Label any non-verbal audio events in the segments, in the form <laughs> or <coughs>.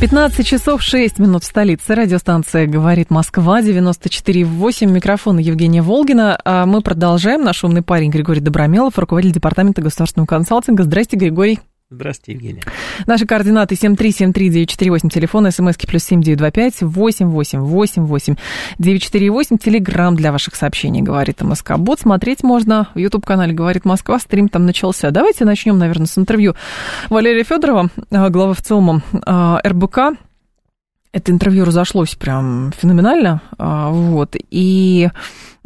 15 часов 6 минут в столице. Радиостанция «Говорит Москва», 94,8. Микрофон Евгения Волгина. А мы продолжаем. Наш умный парень Григорий Добромелов, руководитель Департамента государственного консалтинга. Здрасте, Григорий. Здравствуйте, Евгения. Наши координаты 7373948, телефон, смски плюс 7925 888 948, телеграмм для ваших сообщений, говорит МСК. Бот смотреть можно в YouTube-канале «Говорит Москва», стрим там начался. Давайте начнем, наверное, с интервью Валерия Федорова, э, главы в ЦИОМа э, РБК. Это интервью разошлось прям феноменально, э, вот, и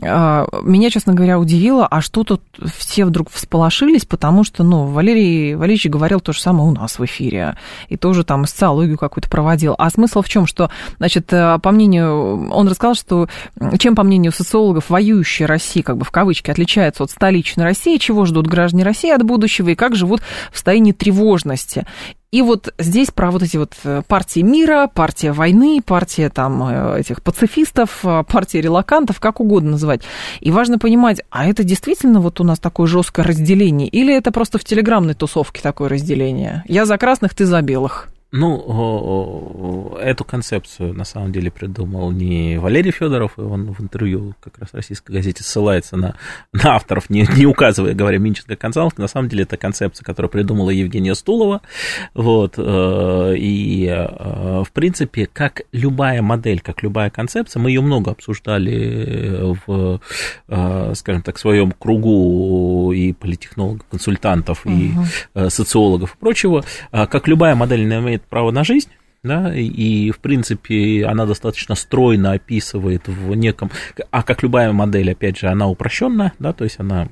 а, меня, честно говоря, удивило, а что тут все вдруг всполошились, потому что, ну, Валерий Валерьевич говорил то же самое у нас в эфире, и тоже там социологию какую-то проводил. А смысл в чем, что, значит, э, по мнению, он рассказал, что чем, по мнению социологов, воюющая Россия, как бы в кавычки, отличается от столичной России, чего ждут граждане России от будущего и как живут в состоянии тревожности. И вот здесь про вот эти вот э, партии мира, партия войны, партия там э, этих пацифистов, э, партия релакантов, как угодно называть. И важно понимать, а это действительно вот у нас такое жесткое разделение, или это просто в телеграмной тусовке такое разделение? Я за красных, ты за белых. Ну, эту концепцию на самом деле придумал не Валерий Федоров, и он в интервью как раз в российской газете ссылается на, на авторов, не, не указывая, говоря, Минченко консалтинг. На самом деле это концепция, которую придумала Евгения Стулова. Вот, э, и, э, в принципе, как любая модель, как любая концепция, мы ее много обсуждали в, э, скажем так, своем кругу и политтехнологов, консультантов, угу. и социологов и прочего. Как любая модель имеет право на жизнь, да, и, в принципе, она достаточно стройно описывает в неком, а как любая модель, опять же, она упрощенная, да, то есть она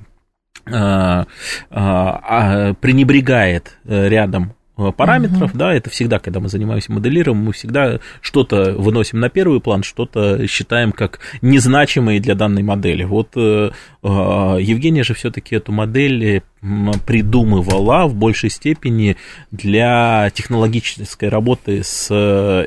а, а, а, пренебрегает э, рядом Э, параметров, угу. да, это всегда, когда мы занимаемся моделированием, мы всегда что-то выносим на первый план, что-то считаем как незначимые для данной модели. Вот э, э, Евгения же все-таки эту модель придумывала в большей степени для технологической работы с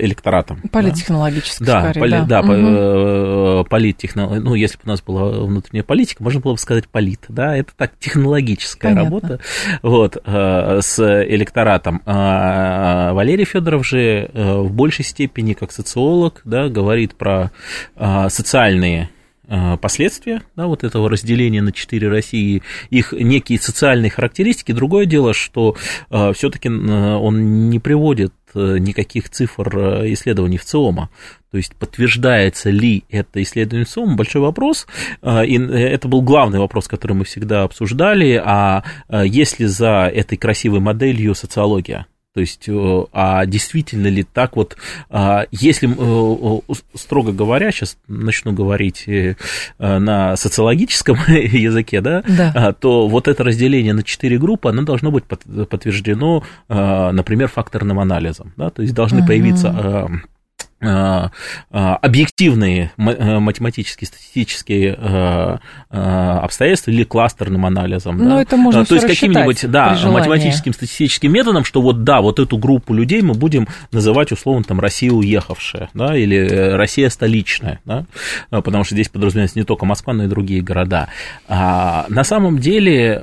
электоратом. Политтехнологической, да, скорее, поли, да. да угу. политтехнология, ну, если бы у нас была внутренняя политика, можно было бы сказать полит, да, это так, технологическая Понятно. работа, вот, с электоратом. А, Валерий Федоров же э, в большей степени, как социолог, да, говорит про а, социальные последствия да, вот этого разделения на четыре России, их некие социальные характеристики. Другое дело, что все-таки он не приводит э, никаких цифр э, исследований в ЦИОМа. То есть подтверждается ли это исследование ЦИОМа, большой вопрос. И это был главный вопрос, который мы всегда обсуждали. А есть ли за этой красивой моделью социология? То есть, э, а действительно ли так вот, а, если, э, строго говоря, сейчас начну говорить э, на социологическом <laughs> языке, да, да. А, то вот это разделение на четыре группы, оно должно быть подтверждено, например, факторным анализом, да, то есть должны угу. появиться а, а, объективные э, математические, статистические э, э, обстоятельства или кластерным анализом. Ну, да? это можно То есть каким-нибудь да, математическим статистическим методом, что вот да, вот эту группу людей мы будем называть условно там Россия уехавшая, да, или Россия столичная, да, потому что здесь подразумевается не только Москва, но и другие города. А на самом деле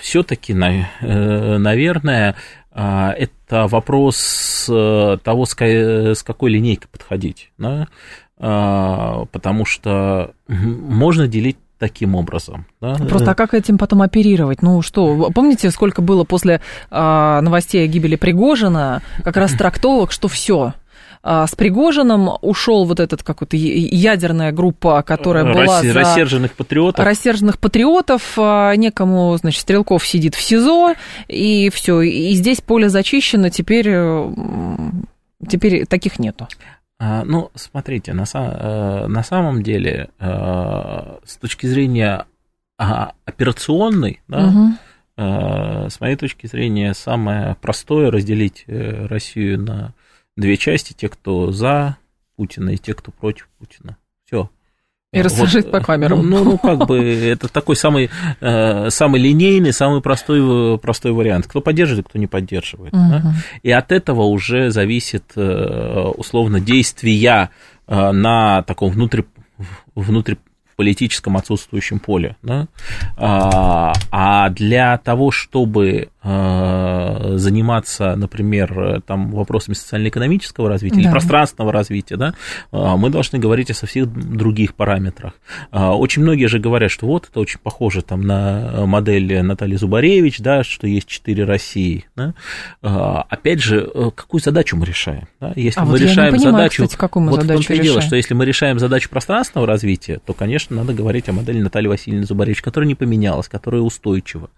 все-таки, наверное, это вопрос э, того, с какой линейкой подходить, да? А, потому что можно делить таким образом. Да? Просто а как этим потом оперировать? Ну что, помните, сколько было после э, новостей о гибели Пригожина, как раз трактовок, что все, а, с Пригожиным ушел вот этот какой-то ядерная группа, которая была за... Рассерженных патриотов. Рассерженных патриотов. А, некому, значит, Стрелков сидит в СИЗО, и все. И здесь поле зачищено, теперь, теперь таких нету. А, ну, смотрите, на, э, на самом деле, э, с точки зрения операционной, да, угу. с моей точки зрения, самое простое разделить э, Россию на две части, те, кто за Путина, и те, кто против Путина. Все. И рассажать вот, по камерам. Ну, ну, как бы, <laughs> это такой самый, э, самый линейный, самый простой, простой вариант. Кто поддерживает, кто не поддерживает. Угу. Да? И от этого уже зависит, э, условно, действия э, на таком внутри, внутри политическом отсутствующем поле. Да? А, а для того, чтобы а, заниматься, например, там, вопросами социально-экономического развития да. или пространственного развития, да, а, мы должны говорить о совсем других параметрах. Очень многие же говорят, что вот это очень похоже там, на модель Натальи Зубаревич, да, что есть четыре России. Да? Опять же, какую задачу мы решаем? Да? Если а мы вот решаем я не понимаю, задачу... Кстати, какую мы вот задачу в том-то и дело, что если мы решаем задачу пространственного развития, то, конечно, конечно, надо говорить о модели Натальи Васильевны Зубаревич, которая не поменялась, которая устойчива.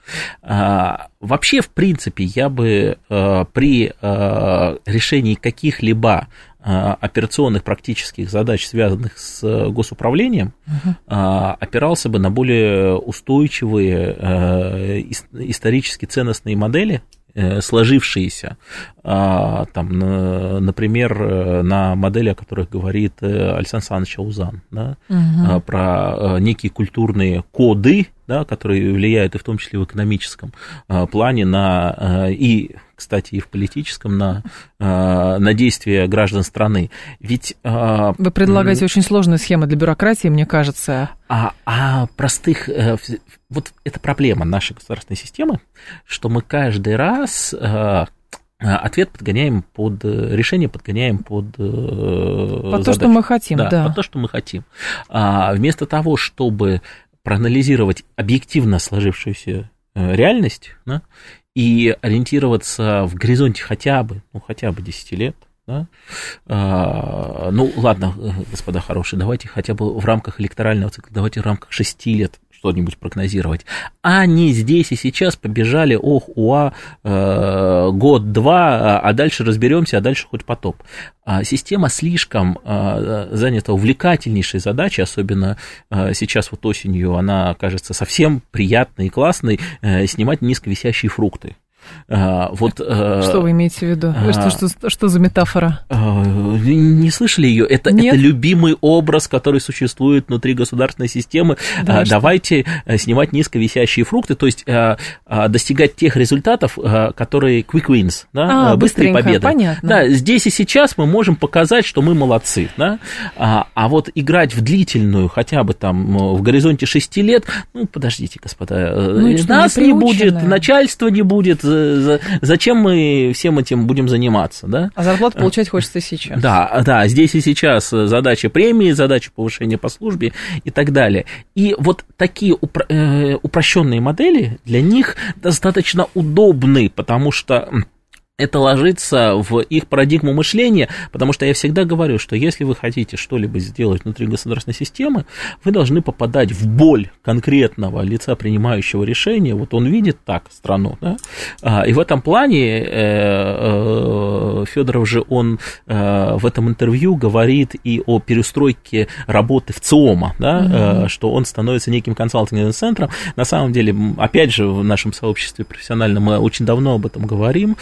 А, вообще, в принципе, я бы а, при а, решении каких-либо операционных практических задач, связанных с госуправлением, uh-huh. опирался бы на более устойчивые исторически ценностные модели, Э, сложившиеся, а, там, например, на модели, о которых говорит э, Александр Александрович Аузан, да, угу. про э, некие культурные коды, да, которые влияют и в том числе в экономическом плане на и кстати, и в политическом, на, на действия граждан страны. Ведь... Вы предлагаете очень сложную схему для бюрократии, мне кажется. А, а простых... Вот это проблема нашей государственной системы, что мы каждый раз ответ подгоняем под решение подгоняем под под то, что мы хотим, да, да. под то, что мы хотим. А вместо того, чтобы проанализировать объективно сложившуюся реальность да, и ориентироваться в горизонте хотя бы, ну, хотя бы 10 лет, да? А, ну, ладно, господа хорошие, давайте хотя бы в рамках электорального цикла, давайте в рамках 6 лет что-нибудь прогнозировать. Они здесь и сейчас побежали, ох, уа, э, год-два, а дальше разберемся, а дальше хоть потоп. А система слишком э, занята увлекательнейшей задачей, особенно э, сейчас вот осенью она кажется совсем приятной и классной, э, снимать низковисящие фрукты. А, вот, э, что вы имеете в виду? А, что, что, что за метафора? А, не слышали ее? Это, это любимый образ, который существует внутри государственной системы. Да, Давайте что? Э, снимать низковисящие фрукты, то есть э, достигать тех результатов, которые quick wins, да? а, быстрые победы. Понятно. Да, здесь и сейчас мы можем показать, что мы молодцы. Да? А, а вот играть в длительную, хотя бы там в горизонте 6 лет, ну, подождите, господа, ну, нас не, не будет, начальства не будет, зачем мы всем этим будем заниматься, да? А зарплату получать хочется сейчас. Да, да, здесь и сейчас задача премии, задача повышения по службе и так далее. И вот такие упро- э, упрощенные модели для них достаточно удобны, потому что это ложится в их парадигму мышления, потому что я всегда говорю, что если вы хотите что-либо сделать внутри государственной системы, вы должны попадать в боль конкретного лица, принимающего решение. Вот он видит так страну, да? А, и в этом плане э, э, Федоров же он э, в этом интервью говорит и о перестройке работы в ЦИОМа, да? угу. что он становится неким консалтинговым центром. На самом деле, опять же, в нашем сообществе профессиональном мы очень давно об этом говорим,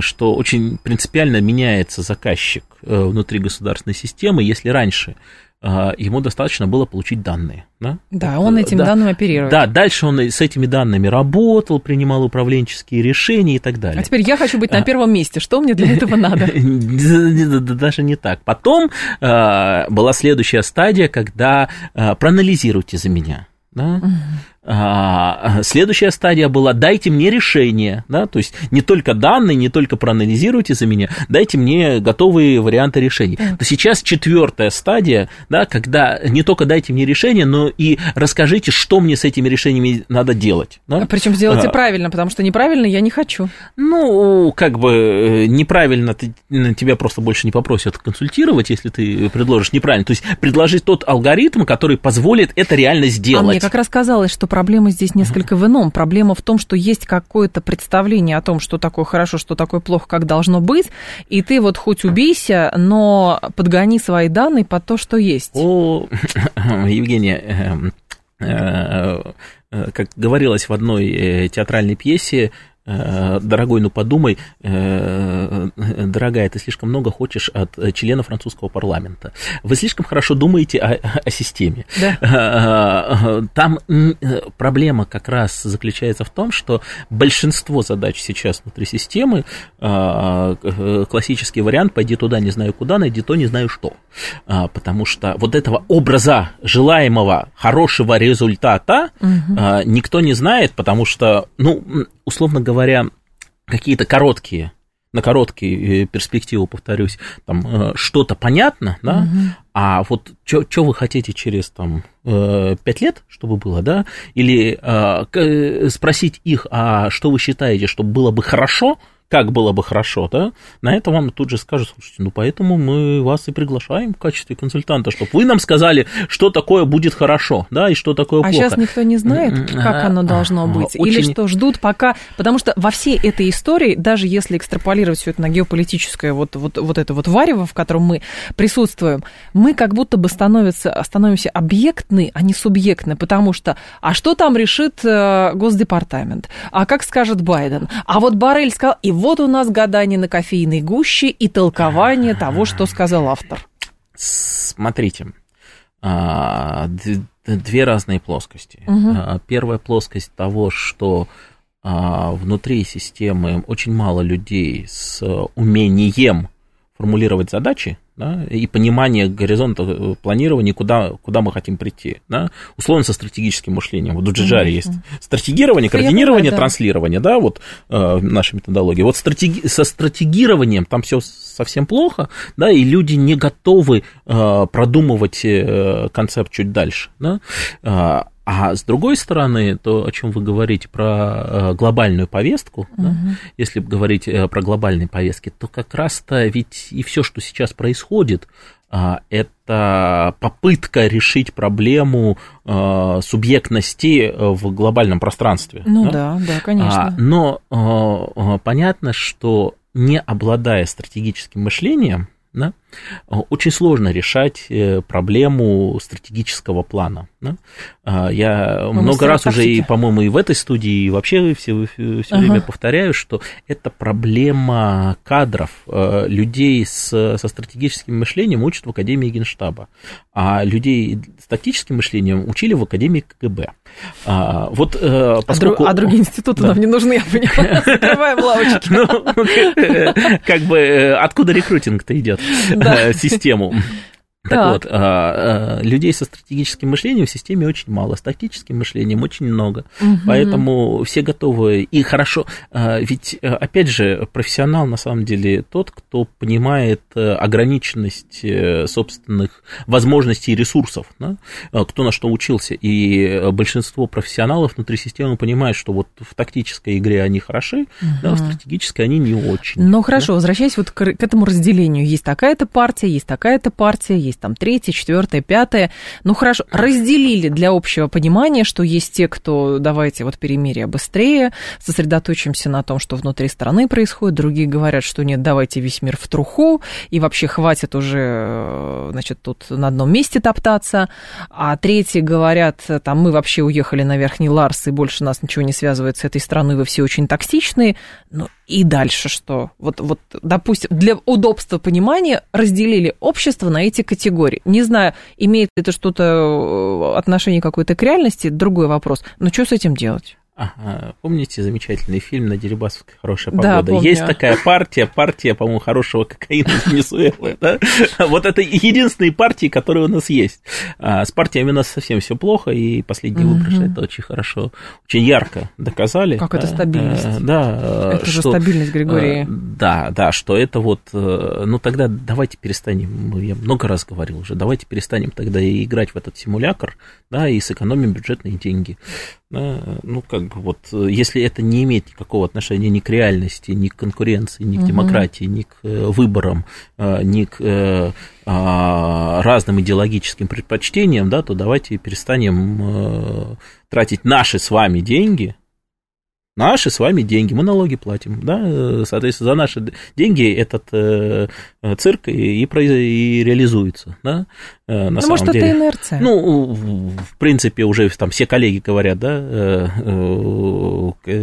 что очень принципиально меняется заказчик э, внутри государственной системы, если раньше э, ему достаточно было получить данные. Да, да он этим да, данными оперирует. Да, дальше он с этими данными работал, принимал управленческие решения и так далее. А теперь я хочу быть на первом месте. Что мне для <laughs> этого надо? <laughs> Даже не так. Потом э, была следующая стадия, когда проанализируйте за меня. Да? А, следующая стадия была «дайте мне решение», да, то есть не только данные, не только проанализируйте за меня, дайте мне готовые варианты решений. То сейчас четвертая стадия, да, когда не только дайте мне решение, но и расскажите, что мне с этими решениями надо делать. Да? А причем сделайте а, правильно, потому что неправильно я не хочу. Ну, как бы э, неправильно ты, тебя просто больше не попросят консультировать, если ты предложишь неправильно. То есть предложить тот алгоритм, который позволит это реально сделать. А мне как раз казалось, что проблема здесь несколько в ином. Проблема в том, что есть какое-то представление о том, что такое хорошо, что такое плохо, как должно быть, и ты вот хоть убейся, но подгони свои данные под то, что есть. О, <coughs> Евгения, эм, э, э, как говорилось в одной э, театральной пьесе, дорогой, ну подумай, дорогая, ты слишком много хочешь от члена французского парламента. Вы слишком хорошо думаете о, о системе. Да. Там проблема как раз заключается в том, что большинство задач сейчас внутри системы, классический вариант, пойди туда, не знаю куда, найди то, не знаю что. Потому что вот этого образа желаемого хорошего результата угу. никто не знает, потому что, ну, условно говоря, какие-то короткие на короткие э, перспективы, повторюсь, там э, что-то понятно, да, угу. а вот что вы хотите через там э, пять лет, чтобы было, да, или спросить их, а что вы считаете, чтобы было бы хорошо, как было бы хорошо, да, на это вам тут же скажут, слушайте, ну поэтому мы вас и приглашаем в качестве консультанта, чтобы вы нам сказали, что такое будет хорошо, да, и что такое а плохо. А сейчас никто не знает, как оно должно быть, Очень... или что ждут пока, потому что во всей этой истории, даже если экстраполировать все это на геополитическое вот, вот, вот это вот варево, в котором мы присутствуем, мы как будто бы становимся, становимся объектны, а не субъектны, потому что, а что там решит э, Госдепартамент, а как скажет Байден, а вот Барель сказал, и вот у нас гадание на кофейной гуще и толкование того, что сказал автор. Смотрите, а, две разные плоскости. Угу. Первая плоскость того, что а, внутри системы очень мало людей с умением формулировать задачи, да, и понимание горизонта э, планирования, куда, куда мы хотим прийти. Да. Условно со стратегическим мышлением. Вот у Джиджари есть стратегирование, координирование, да. транслирование, да, вот э, наша методология. Вот стратеги, со стратегированием там все совсем плохо, да, и люди не готовы э, продумывать э, концепт чуть дальше. Да. А, с другой стороны, то, о чем вы говорите про э, глобальную повестку, угу. да, если говорить э, про глобальные повестки, то как раз-то ведь и все, что сейчас происходит, а, это попытка решить проблему э, субъектности в глобальном пространстве. Ну да, да, да конечно. А, но понятно, что не обладая стратегическим мышлением, да, очень сложно решать э, проблему стратегического плана. Да? А, я ну, много раз уже, и, по-моему, и в этой студии, и вообще все, все ага. время повторяю, что это проблема кадров. Э, людей с, со стратегическим мышлением учат в Академии Генштаба, а людей с тактическим мышлением учили в Академии КГБ. А, вот, э, поскольку... а, другие институты да. нам не нужны, я понимаю. <laughs> Закрываем лавочки. Ну, <laughs> как бы, откуда рекрутинг-то идет? <laughs> <laughs> систему. Так, так вот, а, а, людей со стратегическим мышлением в системе очень мало, с тактическим мышлением очень много. Угу. Поэтому все готовы. И хорошо, а, ведь, опять же, профессионал на самом деле тот, кто понимает ограниченность э, собственных возможностей и ресурсов, да? кто на что учился. И большинство профессионалов внутри системы понимают, что вот в тактической игре они хороши, угу. да, в стратегической они не очень. Ну хорошо, да? возвращаясь вот к, к этому разделению. Есть такая-то партия, есть такая-то партия, есть там третье, четвертое, пятое. Ну хорошо, разделили для общего понимания, что есть те, кто давайте вот перемирие быстрее, сосредоточимся на том, что внутри страны происходит, другие говорят, что нет, давайте весь мир в труху, и вообще хватит уже, э, значит, тут на одном месте топтаться, а третьи говорят, там, мы вообще уехали на Верхний Ларс, и больше нас ничего не связывает с этой страной, вы все очень токсичные, ну и дальше что? Вот, вот, допустим, для удобства понимания разделили общество на эти категории. Не знаю, имеет это что-то э, отношение какое-то к реальности, другой вопрос. Но что с этим делать? Ага, помните замечательный фильм на Дерибасовской «Хорошая погода»? Да, помню. Есть такая партия, партия, по-моему, хорошего кокаина из Венесуэлы. <laughs> Да? Вот это единственные партии, которые у нас есть. А с партиями у нас совсем все плохо, и последние угу. выборы это очень хорошо, очень ярко доказали. Как это стабильность? Э, да. Это что, же стабильность, Григорий. Э, да, да, что это вот... Э, ну, тогда давайте перестанем, я много раз говорил уже, давайте перестанем тогда играть в этот симулятор, да, и сэкономим бюджетные деньги. Да, ну, как бы вот, если это не имеет никакого отношения ни к реальности, ни к конкуренции, ни к угу. демократии, ни к э, выборам, э, ни к э, а, разным идеологическим предпочтениям, да, то давайте перестанем тратить наши с вами деньги Наши с вами деньги, мы налоги платим, да, соответственно, за наши деньги этот э, цирк и, и, и реализуется, да. На ну, самом может, деле. это инерция. Ну, в принципе, уже там все коллеги говорят, да,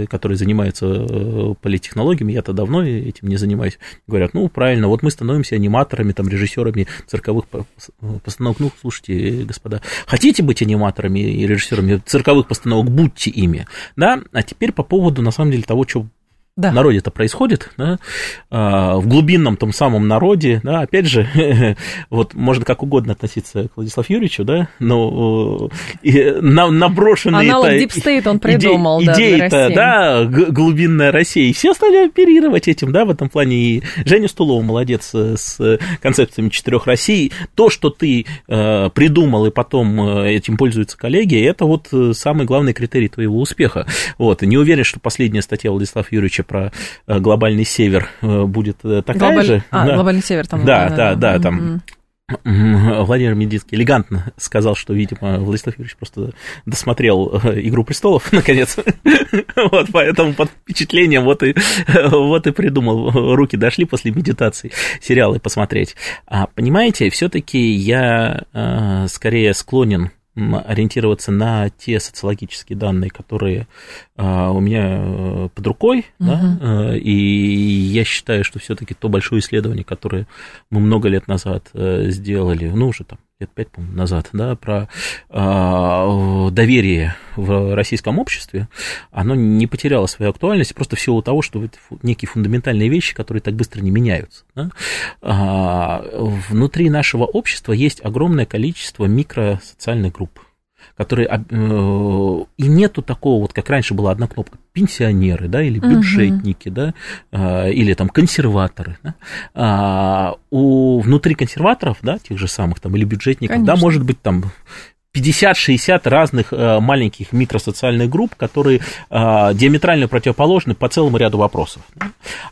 которые занимаются политтехнологиями, я-то давно этим не занимаюсь, говорят, ну, правильно, вот мы становимся аниматорами, там, режиссерами цирковых постановок. Ну, слушайте, господа, хотите быть аниматорами и режиссерами цирковых постановок, будьте ими, да, а теперь по поводу, на самом деле, того, что да. народе это происходит, да, а, в глубинном том самом народе, да, опять же, <laughs> вот можно как угодно относиться к Владиславу Юрьевичу, да, но и, на, наброшенные Аналог Deep State он придумал, иде, да, идеи-то, да, глубинная Россия, и все стали оперировать этим, да, в этом плане, и Женя Стулова молодец с концепциями четырех Россий, то, что ты э, придумал, и потом э, этим пользуются коллеги, это вот самый главный критерий твоего успеха, вот, не уверен, что последняя статья Владислава Юрьевича про э, глобальный север э, будет э, такая Глобаль... же. А, да. глобальный север там. Да, да, да, да там. Владимир Медицкий элегантно сказал, что, видимо, Владислав Юрьевич просто досмотрел «Игру престолов», <laughs> наконец. <laughs> вот, поэтому под впечатлением вот и, <laughs> вот и придумал. Руки дошли после медитации сериалы посмотреть. А, понимаете, все таки я скорее склонен ориентироваться на те социологические данные, которые а, у меня э, под рукой, uh-huh. да, э, и я считаю, что все-таки то большое исследование, которое мы много лет назад э, сделали, ну уже там лет пять, назад, да, про э, доверие в российском обществе, оно не потеряло свою актуальность просто в силу того, что это некие фундаментальные вещи, которые так быстро не меняются. Да? А, внутри нашего общества есть огромное количество микросоциальных групп которые... Э, и нету такого, вот как раньше была одна кнопка, пенсионеры, да, или бюджетники, угу. да, а, или там консерваторы. Да? А, у, внутри консерваторов, да, тех же самых там, или бюджетников, Конечно. да, может быть там 50-60 разных э, маленьких микросоциальных групп, которые э, диаметрально противоположны по целому ряду вопросов.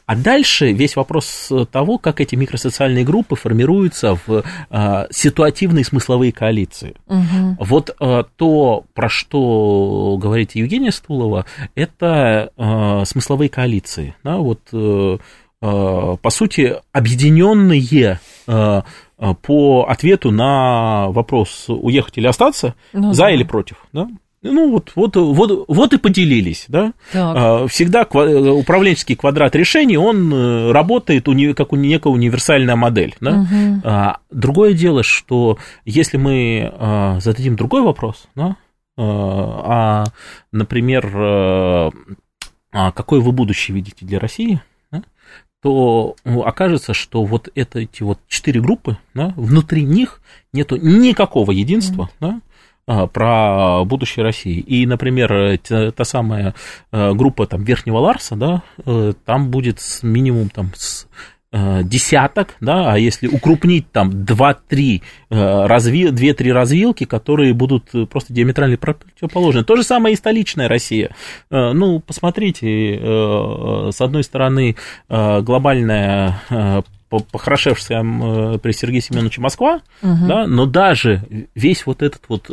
А дальше весь вопрос того, как эти микросоциальные группы формируются в э, ситуативные смысловые коалиции. Угу. Вот то, про что говорит Евгения Стулова, это смысловые коалиции. Да, вот, по сути, объединенные по ответу на вопрос уехать или остаться, ну, за да. или против, да? Ну, вот, вот, вот, вот и поделились, да. Так. А, всегда управленческий квадрат решений, он э, работает как у некая универсальная модель, да. Угу. Другое дело, что если мы а, зададим другой вопрос, да, а, например, какое вы будущее видите для России, то ну, окажется, что вот это, эти вот четыре группы, да, внутри них нету никакого единства, mm-hmm. да, про будущее России. И, например, та, та самая э, группа там, Верхнего Ларса, да, э, там будет с минимум там, с десяток, да, а если укрупнить там 2-3 э, разви... 2-3 развилки, которые будут просто диаметрально противоположны. То же самое и столичная Россия. Э, ну, посмотрите, с одной стороны, глобальная похорошевшая при Сергее Семеновиче Москва, угу. да, но даже весь вот этот вот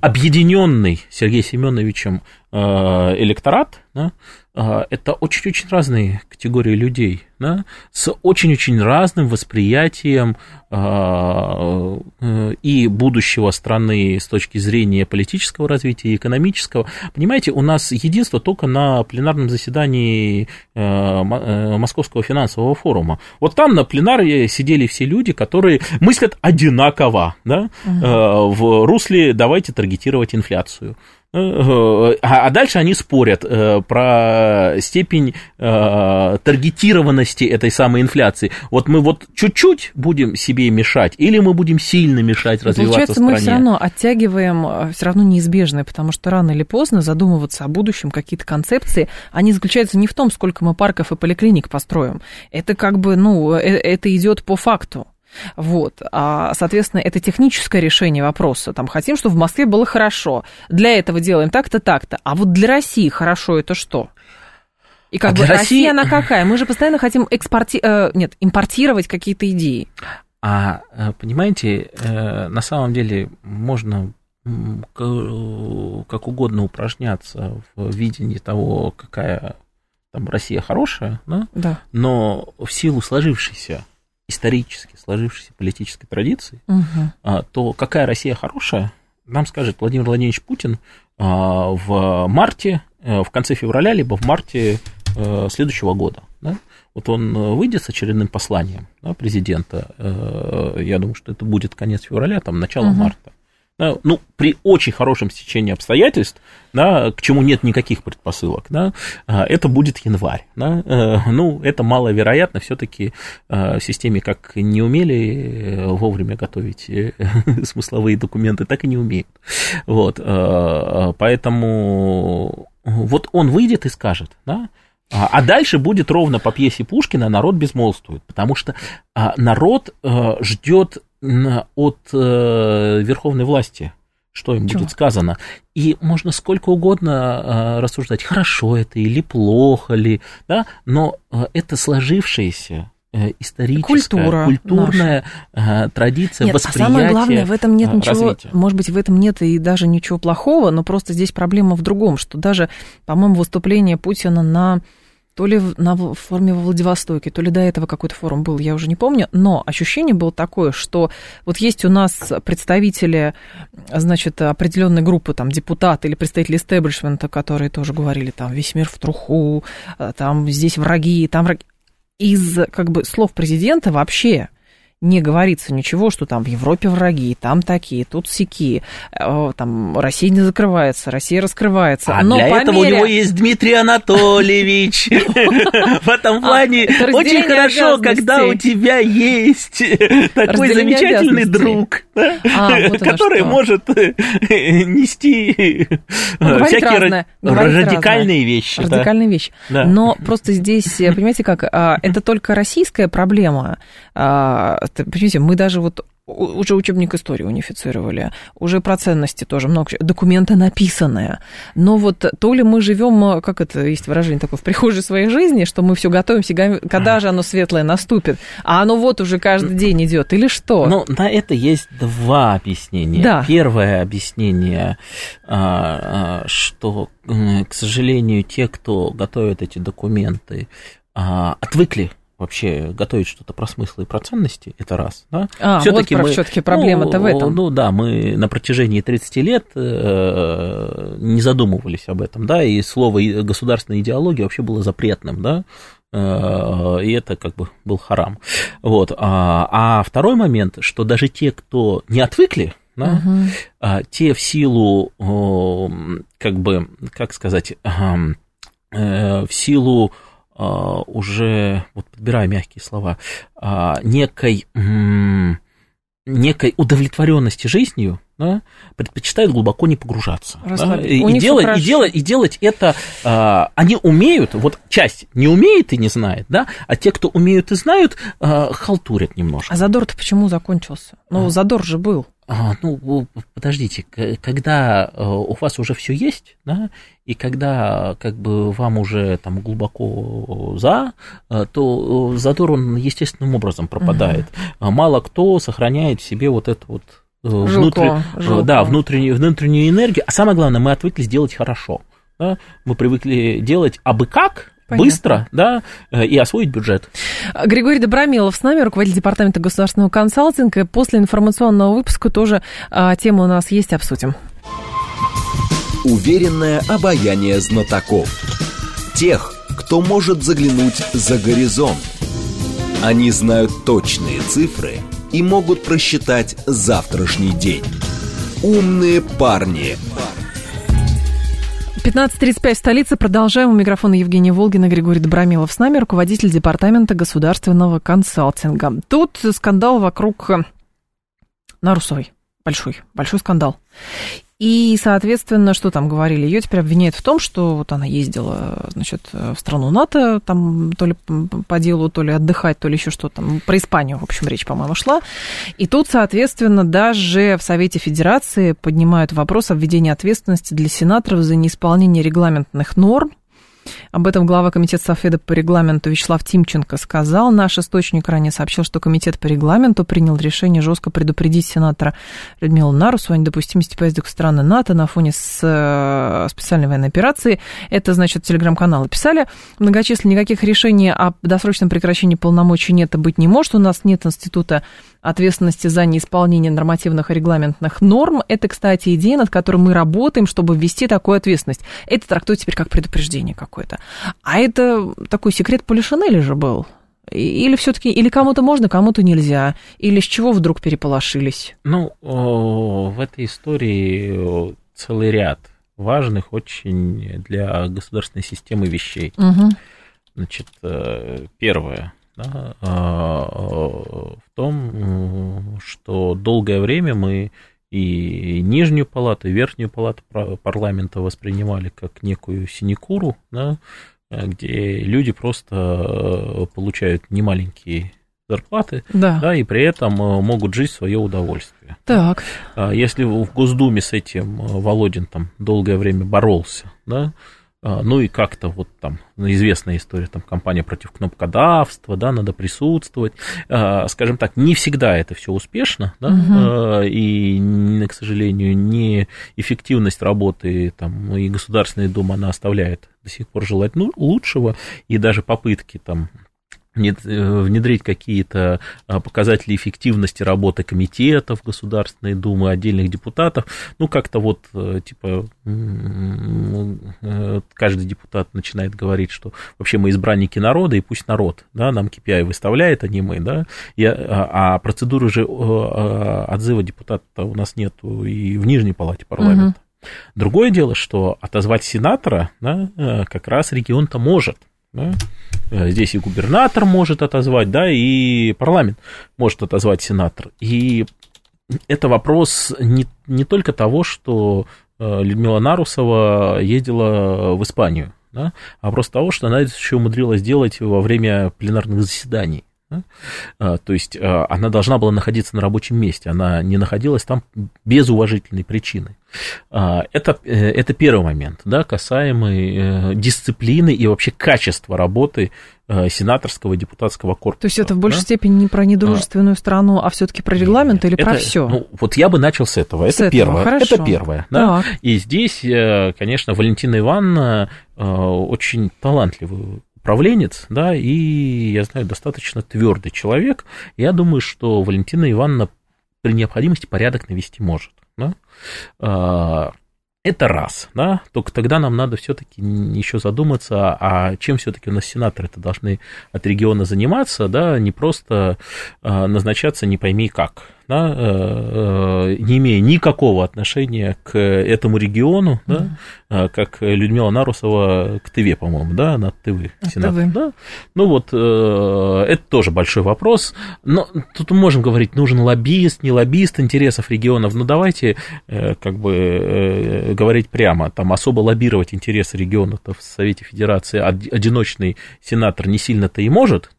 объединенный Сергеем Семеновичем электорат, да, это очень-очень разные категории людей да, с очень-очень разным восприятием а, э, и будущего страны с точки зрения политического развития и экономического. Понимаете, у нас единство только на пленарном заседании э, э, Московского финансового форума. Вот там на пленаре сидели все люди, которые мыслят одинаково да, угу. в русле «давайте таргетировать инфляцию». А, а дальше они спорят э, про степень э, таргетированности этой самой инфляции. Вот мы вот чуть-чуть будем себе мешать, или мы будем сильно мешать развиваться Получается, стране? мы все равно оттягиваем э, все равно неизбежное, потому что рано или поздно задумываться о будущем, какие-то концепции, они заключаются не в том, сколько мы парков и поликлиник построим. Это как бы, ну, это идет по факту. Вот. А, соответственно, это техническое решение вопроса. Там хотим, чтобы в Москве было хорошо. Для этого делаем так-то, так-то. А вот для России хорошо это что? И как а бы Россия, Россия, она какая? Мы же постоянно хотим экспорти... Э, нет, импортировать какие-то идеи. А, э, понимаете, э, на самом деле можно как угодно упражняться в видении того, какая там Россия хорошая, да? Да. но в силу сложившейся исторически сложившейся политической традиции, угу. то какая Россия хорошая, нам скажет Владимир Владимирович Путин в марте, в конце февраля, либо в марте следующего года. Да? Вот он выйдет с очередным посланием да, президента, я думаю, что это будет конец февраля, там начало угу. марта ну, при очень хорошем стечении обстоятельств, да, к чему нет никаких предпосылок, да, а, это будет январь. Да, э, ну, это маловероятно, все-таки э, в системе как не умели э, вовремя готовить <laughs> смысловые документы, так и не умеют. Вот, поэтому вот он выйдет и скажет, да, а, а дальше будет ровно по пьесе Пушкина народ безмолвствует, потому что а, народ ждет от э, верховной власти, что им Чего? будет сказано. И можно сколько угодно э, рассуждать, хорошо это или плохо ли, да, но э, это сложившееся э, историческая, Культура культурная наша. традиция, нет, восприятие. А самое главное, в этом нет ничего, развития. может быть, в этом нет и даже ничего плохого, но просто здесь проблема в другом, что даже, по-моему, выступление Путина на то ли на форуме во Владивостоке, то ли до этого какой-то форум был, я уже не помню, но ощущение было такое, что вот есть у нас представители, значит, определенной группы, там, депутаты или представители истеблишмента, которые тоже говорили, там, весь мир в труху, э, там, здесь враги, там враги. Из, как бы, слов президента вообще не говорится ничего, что там в Европе враги, там такие, тут сякие, э, там Россия не закрывается, Россия раскрывается. А Но для этого мере... у него есть Дмитрий Анатольевич. <laughs> В этом а, плане очень хорошо, когда у тебя есть такой замечательный друг, а, <laughs> который может э, нести ну, всякие радикальные вещи. Радикальные вещи. Но просто здесь, понимаете как, а, это только российская проблема понимаете, мы даже вот уже учебник истории унифицировали, уже про ценности тоже много, документы написанные. Но вот то ли мы живем, как это есть выражение такое, в прихожей своей жизни, что мы все готовимся, когда же оно светлое наступит, а оно вот уже каждый день идет, или что? Ну, на это есть два объяснения. Да. Первое объяснение, а, а, что, к сожалению, те, кто готовят эти документы, а, отвыкли вообще готовить что-то про смыслы и про ценности, это раз. Да? А, все-таки вот мы, все-таки проблема-то ну, в этом. Ну да, мы на протяжении 30 лет э, не задумывались об этом, да, и слово государственная идеология вообще было запретным, да, э, и это как бы был харам. Вот. А, а второй момент, что даже те, кто не отвыкли, да, угу. те в силу, как бы, как сказать, э, в силу а, уже, вот подбирая мягкие слова, а, некой, некой удовлетворенности жизнью, да, предпочитают глубоко не погружаться. Да, и, и, делать, и, делать, и делать это а, они умеют, вот часть не умеет и не знает, да, а те, кто умеют и знают, а, халтурят немножко. А задор-то почему закончился? Ну, а. задор же был. А, ну, подождите, когда э, у вас уже все есть, да, и когда как бы вам уже там глубоко за, э, то э, задор он естественным образом пропадает. Угу. Мало кто сохраняет в себе вот это вот внутри, жилко. Да, внутреннюю, внутреннюю энергию. А самое главное, мы отвыкли сделать хорошо. Да? Мы привыкли делать абы как, Понятно. быстро, да, э, и освоить бюджет. Григорий Добромилов с нами, руководитель департамента государственного консалтинга. После информационного выпуска тоже а, тема у нас есть, обсудим. Уверенное обаяние знатоков. Тех, кто может заглянуть за горизонт. Они знают точные цифры и могут просчитать завтрашний день. Умные парни. парни 15.35 в столице. Продолжаем. У микрофона Евгения Волгина, Григорий Добромилов с нами, руководитель Департамента государственного консалтинга. Тут скандал вокруг Нарусовой. Большой, большой скандал. И, соответственно, что там говорили? Ее теперь обвиняют в том, что вот она ездила, значит, в страну НАТО, там то ли по делу, то ли отдыхать, то ли еще что там. Про Испанию, в общем, речь, по-моему, шла. И тут, соответственно, даже в Совете Федерации поднимают вопрос о введении ответственности для сенаторов за неисполнение регламентных норм Об этом глава комитета Софеда по регламенту Вячеслав Тимченко сказал. Наш источник ранее сообщил, что комитет по регламенту принял решение жестко предупредить сенатора Людмилу Нарусу о недопустимости поездок в страны НАТО на фоне с э, специальной военной операции. Это, значит, телеграм-каналы писали. Многочисленные никаких решений о досрочном прекращении полномочий нет и быть не может. У нас нет института ответственности за неисполнение нормативных и регламентных норм. Это, кстати, идея, над которой мы работаем, чтобы ввести такую ответственность. Это трактует теперь как предупреждение какое-то. А это такой секрет Полишинеля же был. Или все-таки, или кому-то можно, кому-то нельзя? Или с чего вдруг переполошились? Ну, в этой истории целый ряд важных очень для государственной системы вещей. Угу. Значит, э, первое да, а, в том, что долгое время мы и нижнюю палату, и верхнюю палату парламента воспринимали как некую синекуру, да, где люди просто э, получают немаленькие зарплаты, да. Да, и при этом э, могут жить в свое удовольствие. Так. А если в Госдуме с этим э, Володин там долгое время боролся, да, ну и как-то вот там ну, известная история, там компания против кнопкодавства, да, надо присутствовать. А, скажем так, не всегда это все успешно, да, угу. и, к сожалению, не эффективность работы там, и Государственная Дума, она оставляет до сих пор желать ну, лучшего, и даже попытки там внедрить какие-то а, показатели эффективности работы комитетов Государственной Думы, отдельных депутатов. Ну, как-то вот, э, типа, э, каждый депутат начинает говорить, что вообще мы избранники народа, и пусть народ, да, нам KPI выставляет, а не мы, да, и, а, а процедуры же отзыва депутата у нас нет и в Нижней Палате парламента. Угу. Другое дело, что отозвать сенатора, да, как раз регион-то может. Да? Э, здесь и губернатор может отозвать, да, и парламент может отозвать сенатор. И это вопрос не, не только того, что э, Людмила Нарусова ездила в Испанию, да, а просто того, что она еще умудрилась сделать во время пленарных заседаний. А, то есть а, она должна была находиться на рабочем месте, она не находилась там без уважительной причины. А, это, э, это первый момент, да, касаемый э, дисциплины и вообще качества работы э, сенаторского депутатского корпуса. То есть это в большей да? степени не про недружественную страну, а все-таки про регламент Нет, или это, про все? Ну, вот я бы начал с этого. Это с первое. Этого, это первое. Да? И здесь, конечно, Валентина Ивановна очень талантливый управленец, да, и, я знаю, достаточно твердый человек. Я думаю, что Валентина Ивановна при необходимости порядок навести может. Да? А, это раз, да, только тогда нам надо все-таки еще задуматься, а чем все-таки у нас сенаторы-то должны от региона заниматься, да, не просто а, назначаться не пойми как, да, э, э, не имея никакого отношения к этому региону, mm-hmm. да, как Людмила Нарусова к ТВ, по-моему, да, на ТВ, сенатор, да. Ну вот, э, это тоже большой вопрос, но тут мы можем говорить, нужен лоббист, не лоббист интересов регионов, но давайте как бы говорить прямо, там особо лоббировать интересы регионов в Совете Федерации одиночный сенатор не сильно-то и может,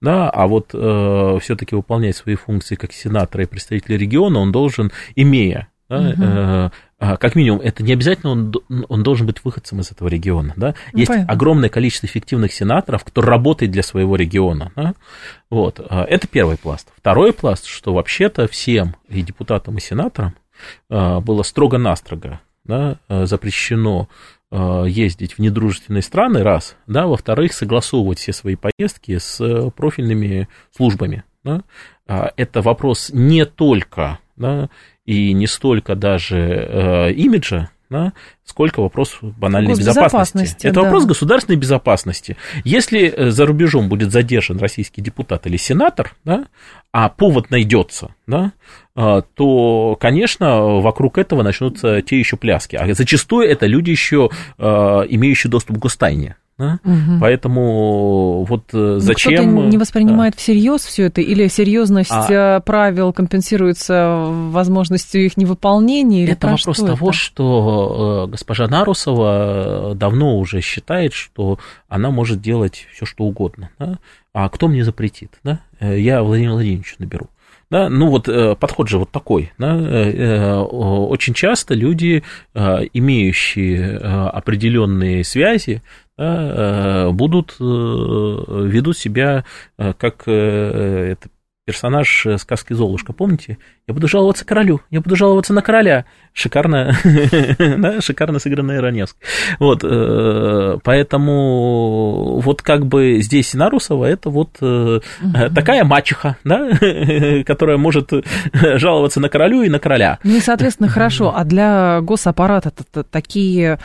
да, а вот э, все-таки выполнять свои функции как сенатора и представителя региона он должен, имея да, угу. э, как минимум, это не обязательно он, он должен быть выходцем из этого региона. Да? Ну, Есть понятно. огромное количество эффективных сенаторов, кто работает для своего региона. Да? Вот. Э, это первый пласт. Второй пласт, что вообще-то всем и депутатам, и сенаторам э, было строго-настрого да, э, запрещено ездить в недружественные страны, раз, да, во-вторых, согласовывать все свои поездки с э, профильными службами. Да? А, это вопрос не только да, и не столько даже э, имиджа, да, сколько вопрос банальной безопасности. Это да. вопрос государственной безопасности. Если э, за рубежом будет задержан российский депутат или сенатор, да, а повод найдется, да, то, конечно, вокруг этого начнутся те еще пляски. А зачастую это люди еще а, имеющие доступ к гостайне. Да? Угу. Поэтому вот э, ну, зачем... Кто-то не воспринимает да. всерьез все это, или серьезность а... Э, правил компенсируется возможностью их невыполнения? Или это вопрос того, это? что э, госпожа Нарусова давно уже считает, что она может делать все, что угодно. Да? А кто мне запретит? Да? Я Владимира Владимировича наберу. Да, ну вот подход же вот такой. Да, очень часто люди, имеющие определенные связи, будут, ведут себя как это персонаж сказки Золушка, помните? Я буду жаловаться королю, я буду жаловаться на короля. Шикарно, <laughs> да, шикарно сыгранная Раневск. Вот, э, поэтому вот как бы здесь Нарусова это вот угу. такая мачеха, да, <laughs> которая может жаловаться на королю и на короля. Ну и, соответственно, хорошо. А для госаппарата такие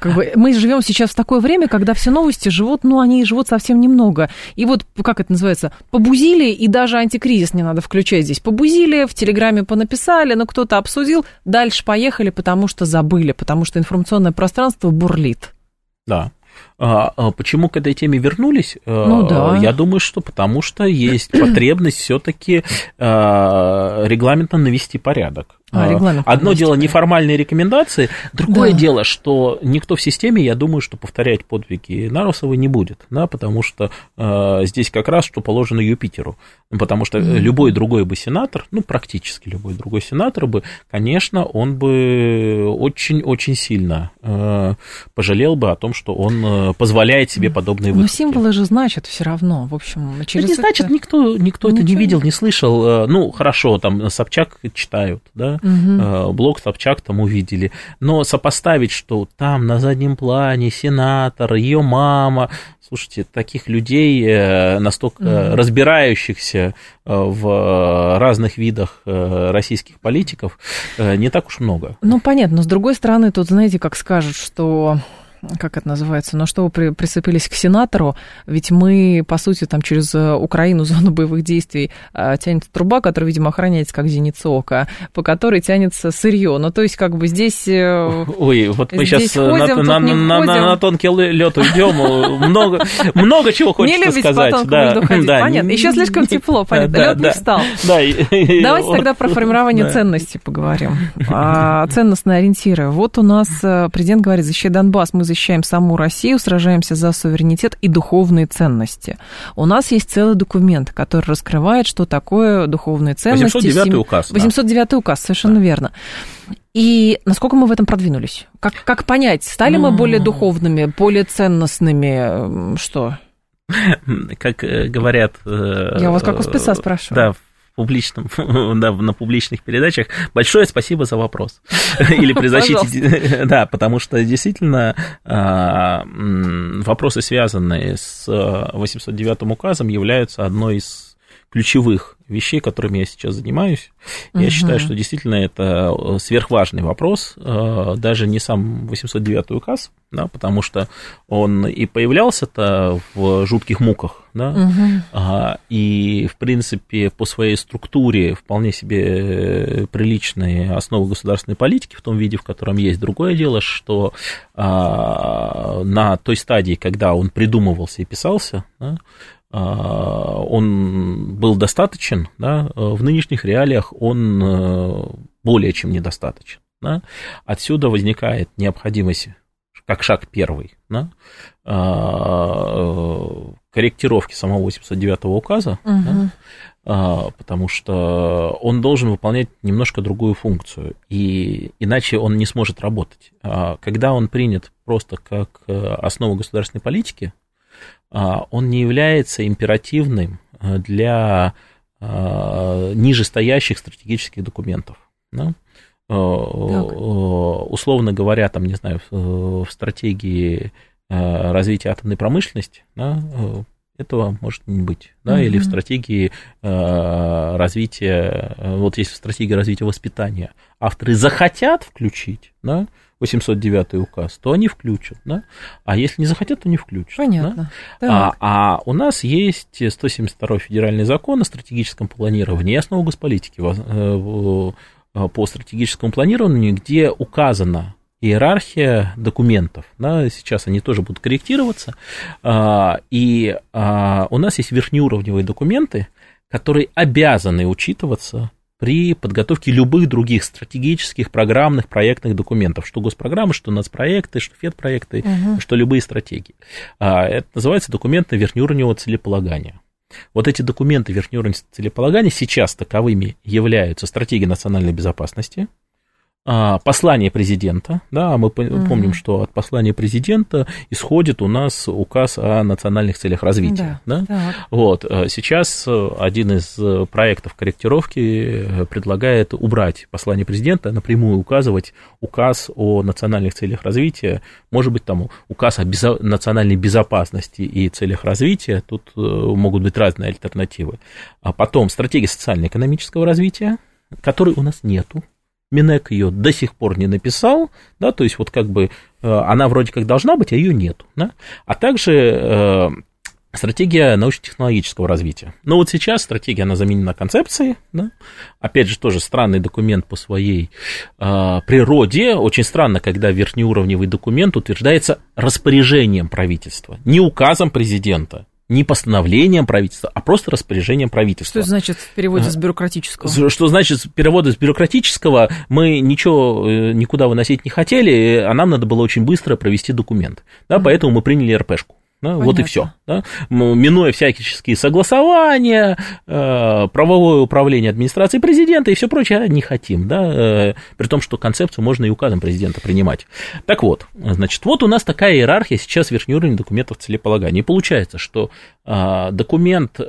как бы мы живем сейчас в такое время, когда все новости живут, ну, они живут совсем немного. И вот, как это называется, побузили, и даже антикризис не надо включать здесь. Побузили, в Телеграме понаписали, но кто-то обсудил, дальше поехали, потому что забыли, потому что информационное пространство бурлит. Да. А, а почему к этой теме вернулись? Э, ну, да. Я думаю, что потому что есть потребность все-таки регламентно навести порядок. А, а Одно дело неформальные рекомендации, другое да. дело, что никто в системе, я думаю, что повторять подвиги Нарусовой не будет, да, потому что э, здесь как раз что положено Юпитеру, потому что mm-hmm. любой другой бы сенатор, ну практически любой другой сенатор бы, конечно, он бы очень-очень сильно э, пожалел бы о том, что он э, позволяет себе подобные выходки. Но символы же значат все равно, в общем, через это не значит, никто, никто это не видел, не слышал, э, ну хорошо, там Собчак читают, да, угу. блок Собчак там увидели. Но сопоставить, что там на заднем плане сенатор, ее мама, слушайте, таких людей, э, настолько угу. разбирающихся э, в разных видах российских политиков, не так уж много. Ну, понятно, но с другой стороны, тут, знаете, как скажут, что как это называется, но что вы при, прицепились к сенатору, ведь мы, по сути, там через э, Украину, <laughs> зону боевых действий, э, тянется труба, которая, видимо, охраняется как зеница ока, по которой тянется сырье. Ну, то есть, как бы здесь... Э, <laughs> Ой, вот мы сейчас ходим, на, на, на, на, на тонкий лед уйдем, много, много чего хочется не сказать. Не да, ходить, да, понятно. Еще слишком тепло, понятно, лед не встал. Да, <laughs> Давайте тогда про формирование ценностей поговорим. А, ценностные ориентиры. Вот у нас президент говорит, защищай Донбасс, мы защищаем саму Россию, сражаемся за суверенитет и духовные ценности. У нас есть целый документ, который раскрывает, что такое духовные ценности. 809 указ. 809 да. указ, совершенно да. верно. И насколько мы в этом продвинулись? Как, как понять, стали ну... мы более духовными, более ценностными? Что? Как э, говорят... Э, Я вас как у спеца спрашиваю. Да, публичном, <laughs> да, на публичных передачах. Большое спасибо за вопрос. <laughs> Или при защите... <laughs> Да, потому что действительно а, вопросы, связанные с 809 указом, являются одной из ключевых вещей, которыми я сейчас занимаюсь. Я угу. считаю, что действительно это э, сверхважный вопрос, э, даже не сам 809 указ, да, потому что он и появлялся-то в жутких муках, да, угу. и, в принципе, по своей структуре вполне себе приличные основы государственной политики в том виде, в котором есть. Другое дело, что а, на той стадии, когда он придумывался и писался, да, он был достаточен, да, в нынешних реалиях он э, более чем недостаточен. Да. Отсюда возникает необходимость, как шаг первый, да, а, корректировки самого 809 указа, угу. да, а, потому что он должен выполнять немножко другую функцию, и иначе он не сможет работать. Когда он принят просто как э, основа государственной политики, а, он не является императивным э, для а, нижестоящих стратегических документов. Да? Э, так. Условно говоря, там, не знаю, в стратегии э, развития атомной промышленности, да, этого может не быть, да, угу. или в стратегии развития, вот если в стратегии развития воспитания авторы захотят включить, да, 809 указ, то они включат, да? а если не захотят, то не включат. Понятно. Да? А, а у нас есть 172 федеральный закон о стратегическом планировании и основу госполитики по стратегическому планированию, где указано иерархия документов. Да, сейчас они тоже будут корректироваться. А, и а, у нас есть верхнеуровневые документы, которые обязаны учитываться при подготовке любых других стратегических, программных, проектных документов, что госпрограммы, что нацпроекты, что федпроекты, угу. что любые стратегии. А, это называется документы верхнеуровневого целеполагания. Вот эти документы верхнеуровневого целеполагания сейчас таковыми являются стратегия национальной безопасности, послание президента, да, а мы помним, что от послания президента исходит у нас указ о национальных целях развития, да, да? вот, э, сейчас один из проектов корректировки предлагает убрать послание президента, напрямую указывать указ о национальных целях развития, может быть, там указ о безо- национальной безопасности и целях развития, тут могут быть разные альтернативы, а потом стратегия социально-экономического развития, которой у нас нету, Минек ее до сих пор не написал, да, то есть вот как бы э, она вроде как должна быть, а ее нету, да, а также э, стратегия научно-технологического развития. Но вот сейчас стратегия, она заменена концепцией, да, опять же, тоже странный документ по своей э, природе, очень странно, когда верхнеуровневый документ утверждается распоряжением правительства, не указом президента, не постановлением правительства, а просто распоряжением правительства. Что значит в переводе с бюрократического? Что значит в переводе с бюрократического? Мы ничего э, никуда выносить не хотели, а нам надо было очень быстро провести документ. Да, mm-hmm. Поэтому мы приняли РПшку. Да, вот и все. Да? Минуя всяческие согласования, э, правовое управление администрации президента и все прочее, не хотим. Да? Э, при том, что концепцию можно и указом президента принимать. Так вот, значит, вот у нас такая иерархия сейчас верхний уровень документов целеполагания. И получается, что э, документ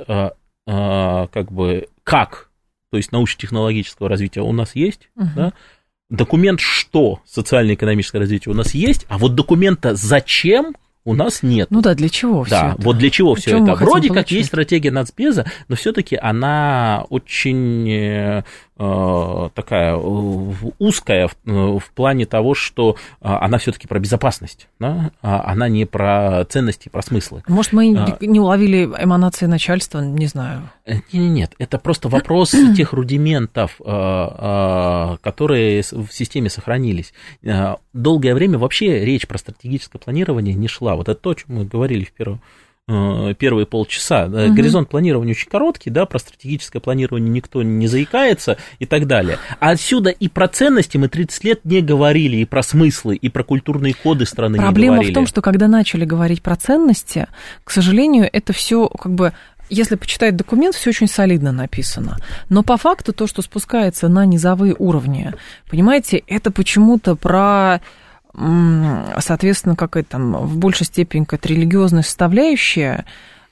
как бы как, то есть научно-технологического развития у нас есть, угу. да? документ что социально-экономическое развитие у нас есть, а вот документа зачем – у нас нет. Ну да, для чего все Да, это? вот для чего все это. Вроде как получить? есть стратегия нацбеза, но все-таки она очень э, такая э, узкая в, э, в плане того, что она все-таки про безопасность, да? А она не про ценности, про смыслы. Может, мы а, не уловили эманации начальства, не знаю. Нет, нет, это просто вопрос <clears throat> тех рудиментов, которые в системе сохранились. Долгое время вообще речь про стратегическое планирование не шла. Вот это то, о чем мы говорили в первом Э, первые полчаса. Угу. Горизонт планирования очень короткий, да, про стратегическое планирование никто не заикается и так далее. А отсюда и про ценности мы 30 лет не говорили, и про смыслы, и про культурные коды страны Проблема не говорили. в том, что когда начали говорить про ценности, к сожалению, это все как бы если почитать документ, все очень солидно написано. Но по факту то, что спускается на низовые уровни, понимаете, это почему-то про соответственно, какая-то там в большей степени какая-то религиозная составляющая,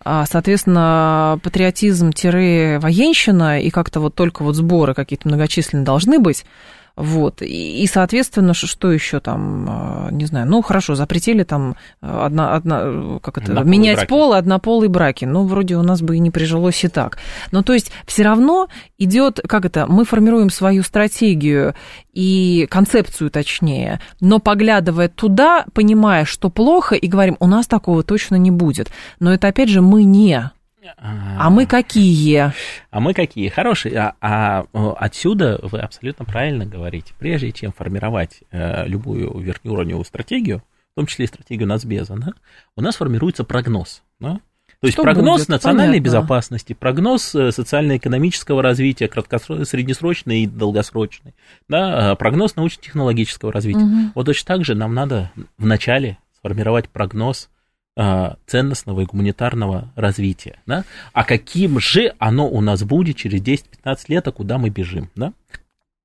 а, соответственно, патриотизм-военщина и как-то вот только вот сборы какие-то многочисленные должны быть, вот. И, соответственно, что еще там, а, не знаю, ну, хорошо, запретили там а, одна, одна, как это, менять браки. пол, однополые браки. Ну, вроде у нас бы и не прижилось и так. Но то есть все равно идет, как это, мы формируем свою стратегию и концепцию точнее, но поглядывая туда, понимая, что плохо, и говорим, у нас такого точно не будет. Но это, опять же, мы не а мы какие? А мы какие? Хорошие. А, а отсюда вы абсолютно правильно говорите. Прежде чем формировать э, любую верхнеуровневую стратегию, в том числе и стратегию нацбеза, да, у нас формируется прогноз. Да? То есть Что прогноз будет? национальной Понятно. безопасности, прогноз э, социально-экономического развития, краткосрочный, среднесрочный и долгосрочный, да, э, прогноз научно-технологического развития. Угу. Вот точно так же нам надо вначале сформировать прогноз а, ценностного и гуманитарного развития. Да? А каким же оно у нас будет через 10-15 лет, а куда мы бежим? Да?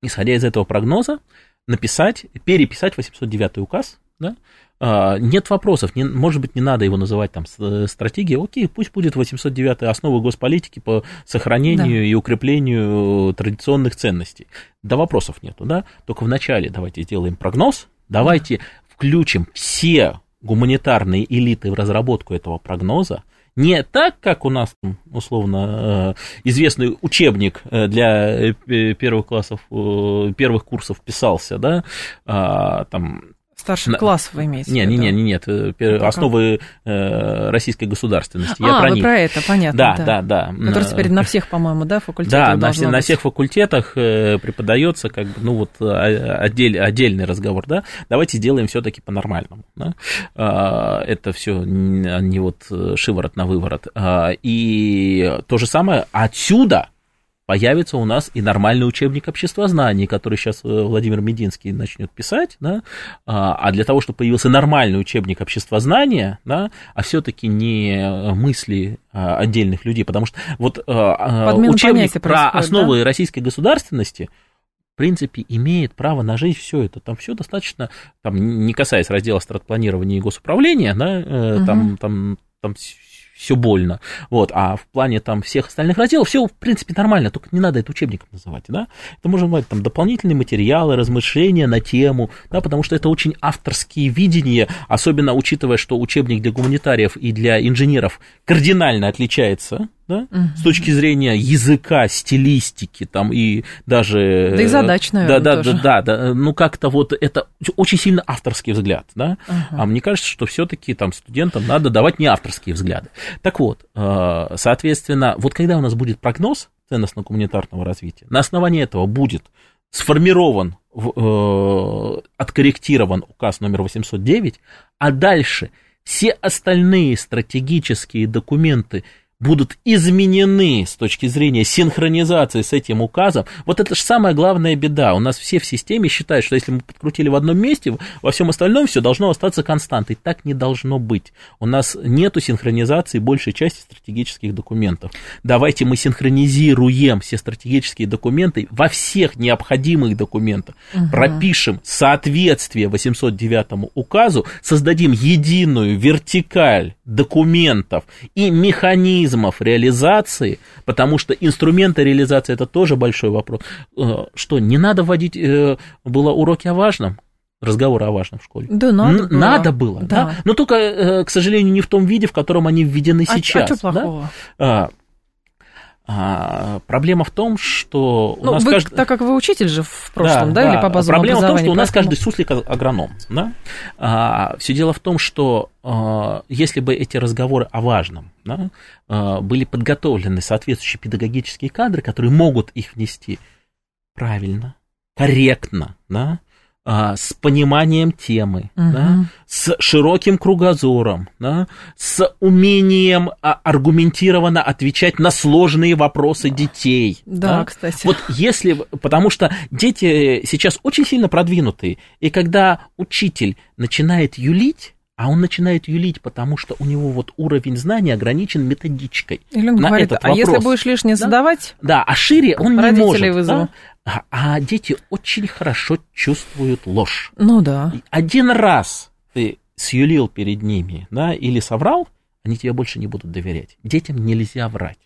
Исходя из этого прогноза, написать, переписать 809 указ, да? а, нет вопросов, не, может быть, не надо его называть там стратегией, окей, пусть будет 809 основы госполитики по сохранению да. и укреплению традиционных ценностей. Да вопросов нету, да, только вначале давайте сделаем прогноз, давайте включим все гуманитарные элиты в разработку этого прогноза, не так, как у нас, условно, э, известный учебник э, для э, первых классов, первых курсов писался, да, а, там Старших классов вы имеете нет, в виду? Нет, нет, нет, нет, основы э, российской государственности. Я а, про вы них. про это, понятно. Да, да, да. да. Который теперь на всех, по-моему, да, факультетах Да, на, на всех факультетах э, преподается, как бы, ну вот, отдель, отдельный разговор, да. Давайте сделаем все таки по-нормальному. Да? А, это все не вот шиворот на выворот. А, и то же самое отсюда появится у нас и нормальный учебник обществознания, который сейчас э, Владимир Мединский начнет писать, да, а, а для того, чтобы появился нормальный учебник обществознания, да, а все-таки не мысли а, отдельных людей, потому что вот а, Подмена учебник про основы да? российской государственности в принципе, имеет право на жизнь все это. Там все достаточно, там, не касаясь раздела стратпланирования и госуправления, да, угу. там, там, там все больно. Вот, а в плане там всех остальных разделов все, в принципе, нормально, только не надо это учебником называть, да. Это можно назвать там дополнительные материалы, размышления на тему, да, потому что это очень авторские видения, особенно учитывая, что учебник для гуманитариев и для инженеров кардинально отличается да, угу. с точки зрения языка, стилистики, там и даже... Да и задач, наверное, да, да, тоже. Да, да, да, ну как-то вот это очень сильно авторский взгляд, да, угу. а мне кажется, что все таки там студентам надо давать не авторские взгляды. Так вот, э, соответственно, вот когда у нас будет прогноз ценностно-гуманитарного развития, на основании этого будет сформирован, э, откорректирован указ номер 809, а дальше все остальные стратегические документы будут изменены с точки зрения синхронизации с этим указом, вот это же самая главная беда. У нас все в системе считают, что если мы подкрутили в одном месте, во всем остальном все должно остаться константой. Так не должно быть. У нас нету синхронизации большей части стратегических документов. Давайте мы синхронизируем все стратегические документы во всех необходимых документах, угу. пропишем соответствие 809 указу, создадим единую вертикаль документов и механизм механизмов реализации, потому что инструменты реализации это тоже большой вопрос. Э, что, не надо вводить э, было уроки о важном? разговоры о важном в школе. Да, надо Н- было. Надо было, да. да. Но только, э, к сожалению, не в том виде, в котором они введены а, сейчас. А что плохого? Да? А, проблема в том, что у ну, нас вы, каждый... так как вы учитель же в прошлом, да, да, да. или по базовому Проблема в том, что у нас поэтому... каждый суслик агроном, да. А, все дело в том, что а, если бы эти разговоры о важном да, а, были подготовлены соответствующие педагогические кадры, которые могут их внести правильно, корректно, да, а, с пониманием темы, угу. да, с широким кругозором, да, с умением а, аргументированно отвечать на сложные вопросы детей. Да, да, кстати. Вот если, потому что дети сейчас очень сильно продвинутые, и когда учитель начинает юлить, а он начинает юлить, потому что у него вот уровень знаний ограничен методичкой. Или он на говорит, этот а вопрос. если будешь лишнее да? задавать? Да, а шире он не может. Вызову. Да? А, дети очень хорошо чувствуют ложь. Ну да. Один раз ты сюлил перед ними, да, или соврал, они тебе больше не будут доверять. Детям нельзя врать.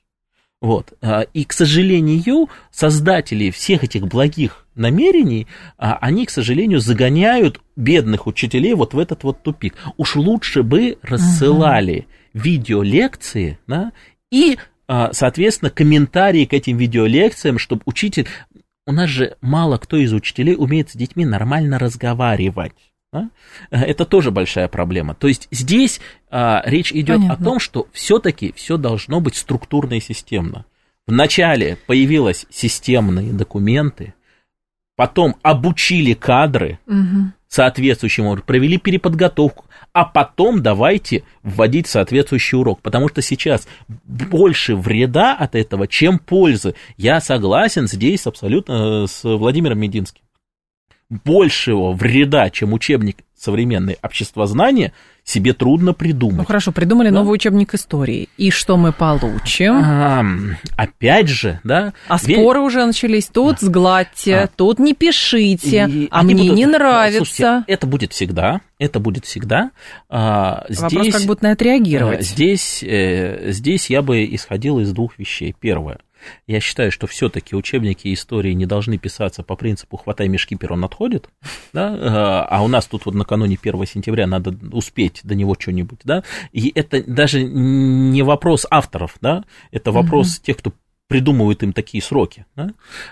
Вот. А, и, к сожалению, создатели всех этих благих намерений, а, они, к сожалению, загоняют бедных учителей вот в этот вот тупик. Уж лучше бы рассылали угу. видеолекции, да, и а, соответственно, комментарии к этим видеолекциям, чтобы учитель у нас же мало кто из учителей умеет с детьми нормально разговаривать. Да? Это тоже большая проблема. То есть здесь а, речь идет Понятно. о том, что все-таки все должно быть структурно и системно. Вначале появились системные документы, потом обучили кадры угу. соответствующим образом, провели переподготовку, а потом давайте вводить соответствующий урок, потому что сейчас больше вреда от этого, чем пользы. Я согласен здесь абсолютно э, с Владимиром Мединским. Большего вреда, чем учебник современное обществознание себе трудно придумать. Ну хорошо, придумали да? новый учебник истории. И что мы получим? А, опять же, да. А ведь... споры уже начались. Тут а. сгладьте, а. тут не пишите, и а мне будут... не нравится. Слушайте, это будет всегда, это будет всегда. А, здесь, Вопрос, как будут на это реагировать. Здесь, э, здесь я бы исходил из двух вещей. Первое. Я считаю, что все-таки учебники истории не должны писаться по принципу «хватай мешки, перрон отходит», <laughs> да? Э, а у нас тут вот накануне 1 сентября надо успеть до него что-нибудь, да, и это даже не вопрос авторов, да, это вопрос угу. тех, кто придумывают им такие сроки, да?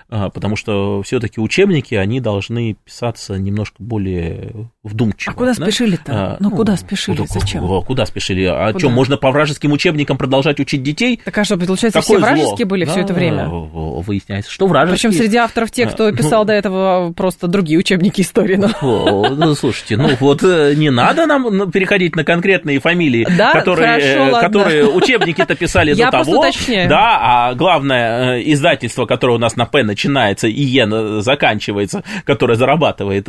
а, потому что все-таки учебники, они должны писаться немножко более вдумчиво. А куда да? спешили-то? А, ну, ну, куда спешили, куда, зачем? Куда, куда спешили? А куда? что, можно по вражеским учебникам продолжать учить детей? Так а что, получается, Какое все вражеские зло? были да, все это время? Выясняется, что вражеские. Причем среди авторов те, кто писал до этого просто другие учебники истории. Ну, ну слушайте, ну вот э, не надо нам переходить на конкретные фамилии, которые, э, которые учебники-то писали до того. Да, а главное главное э, издательство, которое у нас на П начинается и Е заканчивается, которое зарабатывает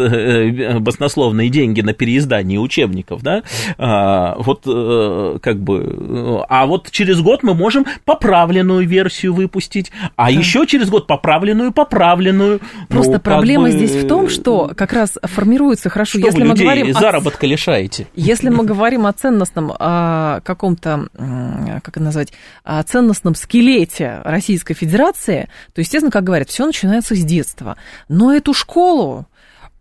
баснословные деньги на переиздание учебников, да, а, вот как бы, а вот через год мы можем поправленную версию выпустить, а да. еще через год поправленную, поправленную. Просто ну, проблема бы... здесь в том, что как раз формируется хорошо, что если мы говорим заработка о... лишаете. Если мы <laughs> говорим о ценностном о каком-то, как это назвать, о ценностном скелете Российской Федерации, то, естественно, как говорят, все начинается с детства. Но эту школу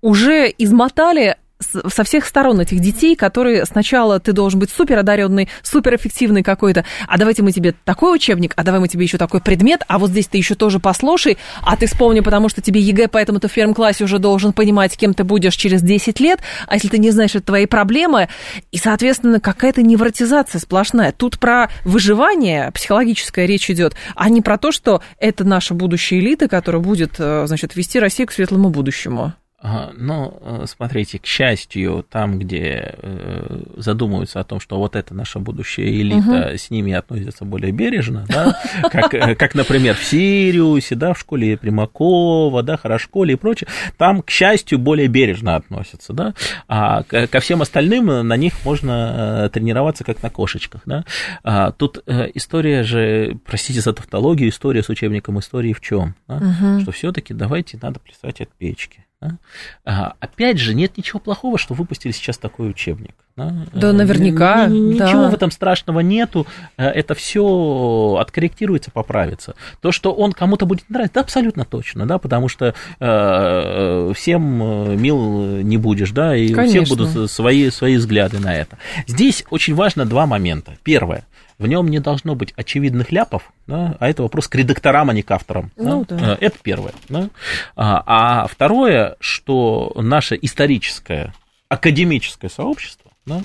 уже измотали со всех сторон этих детей, которые сначала ты должен быть супер одаренный, супер эффективный какой-то, а давайте мы тебе такой учебник, а давай мы тебе еще такой предмет, а вот здесь ты еще тоже послушай, а ты вспомни, потому что тебе ЕГЭ, поэтому ты в первом классе уже должен понимать, кем ты будешь через 10 лет, а если ты не знаешь, это твои проблемы, и, соответственно, какая-то невротизация сплошная. Тут про выживание психологическая речь идет, а не про то, что это наша будущая элита, которая будет, э, значит, вести Россию к светлому будущему. Ну, э, смотрите, к счастью, там, где э, задумываются о том, что вот это наша будущая элита, угу. с ними относятся более бережно, да, <laughs> как, э, как, например, в Сириусе, да, в школе Примакова, да, Хорошколе и прочее, там, к счастью, более бережно относятся, да, а ко всем остальным на них можно тренироваться как на кошечках, да. А тут история же, простите за тавтологию, история с учебником истории в чем, да? угу. что все-таки давайте надо плясать от печки. Да? А, опять же, нет ничего плохого, что выпустили сейчас такой учебник. Да, да наверняка. Ничего да. в этом страшного нету. Э, это все откорректируется, поправится. То, что он кому-то будет нравиться, да, абсолютно точно, да, потому что э, всем э, мил не будешь, да, и Конечно. у всех будут свои, свои взгляды на это. Здесь очень важно два момента. Первое в нем не должно быть очевидных ляпов, да, а это вопрос к редакторам, а не к авторам. Ну, да. Да. Э, это первое. Да. А, а второе, что наше историческое, академическое сообщество да,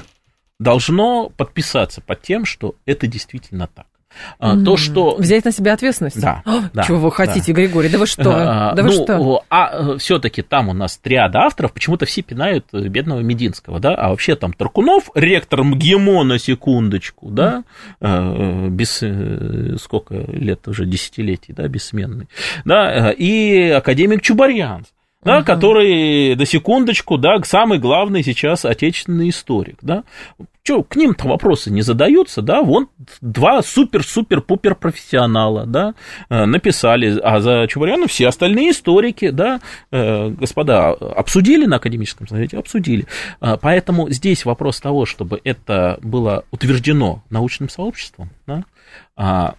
должно подписаться под тем, что это действительно так. А, то, что... Взять на себя ответственность? Да. О, да чего вы хотите, да. Григорий? Да вы что? <laughs> А, да вы ну, что? А все-таки там у нас триада авторов, почему-то все пинают бедного Мединского, да? А вообще там Таркунов, ректор МГИМО на секундочку, да? Mm. Без э, сколько лет уже, десятилетий, да, бессменный. Да, и академик Чубарьянц да, угу. который, до секундочку, да, самый главный сейчас отечественный историк, да. Что, к ним-то вопросы не задаются, да, вон два супер-супер-пупер профессионала, да, э, написали, а за Чубаряна все остальные историки, да, э, господа, обсудили на академическом совете, обсудили. Э, поэтому здесь вопрос того, чтобы это было утверждено научным сообществом, да, а,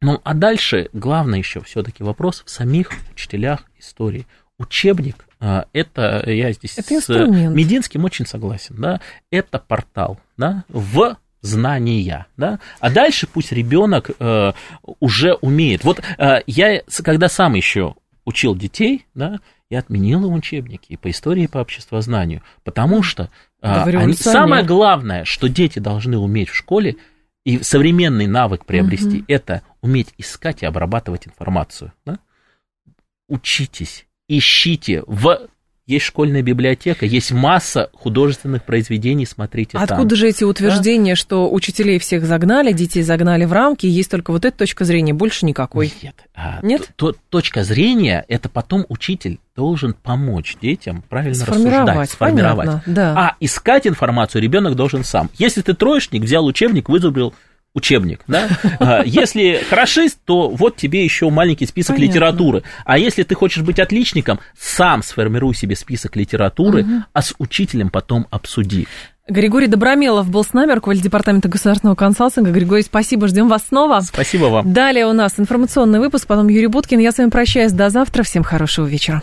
ну, а дальше главное еще все-таки вопрос в самих учителях истории учебник, а, это я здесь это с Мединским очень согласен, да, это портал, да, в знания, да, а дальше пусть ребенок э, уже умеет. Вот э, я, когда сам еще учил детей, да, я отменил им учебники и по истории, и по обществознанию, потому что э, они, самое главное, что дети должны уметь в школе, и современный навык приобрести, угу. это уметь искать и обрабатывать информацию. Да? Учитесь ищите в есть школьная библиотека, есть масса художественных произведений, смотрите Откуда там. же эти утверждения, да? что учителей всех загнали, детей загнали в рамки, есть только вот эта точка зрения, больше никакой? Нет. А, Нет? То, то, точка зрения, это потом учитель должен помочь детям правильно сформировать, рассуждать, сформировать. Понятно, да. А искать информацию ребенок должен сам. Если ты троечник, взял учебник, вызубрил учебник, да? <laughs> А, если хорошист, то вот тебе еще маленький список Понятно. литературы. А если ты хочешь быть отличником, сам сформируй себе список литературы, угу. а с учителем потом обсуди. Григорий Добромелов был с нами, руководитель департамента государственного консалтинга. Григорий, спасибо, ждем вас снова. Спасибо вам. Далее у нас информационный выпуск, потом Юрий Буткин. Я с вами прощаюсь до завтра. Всем хорошего вечера.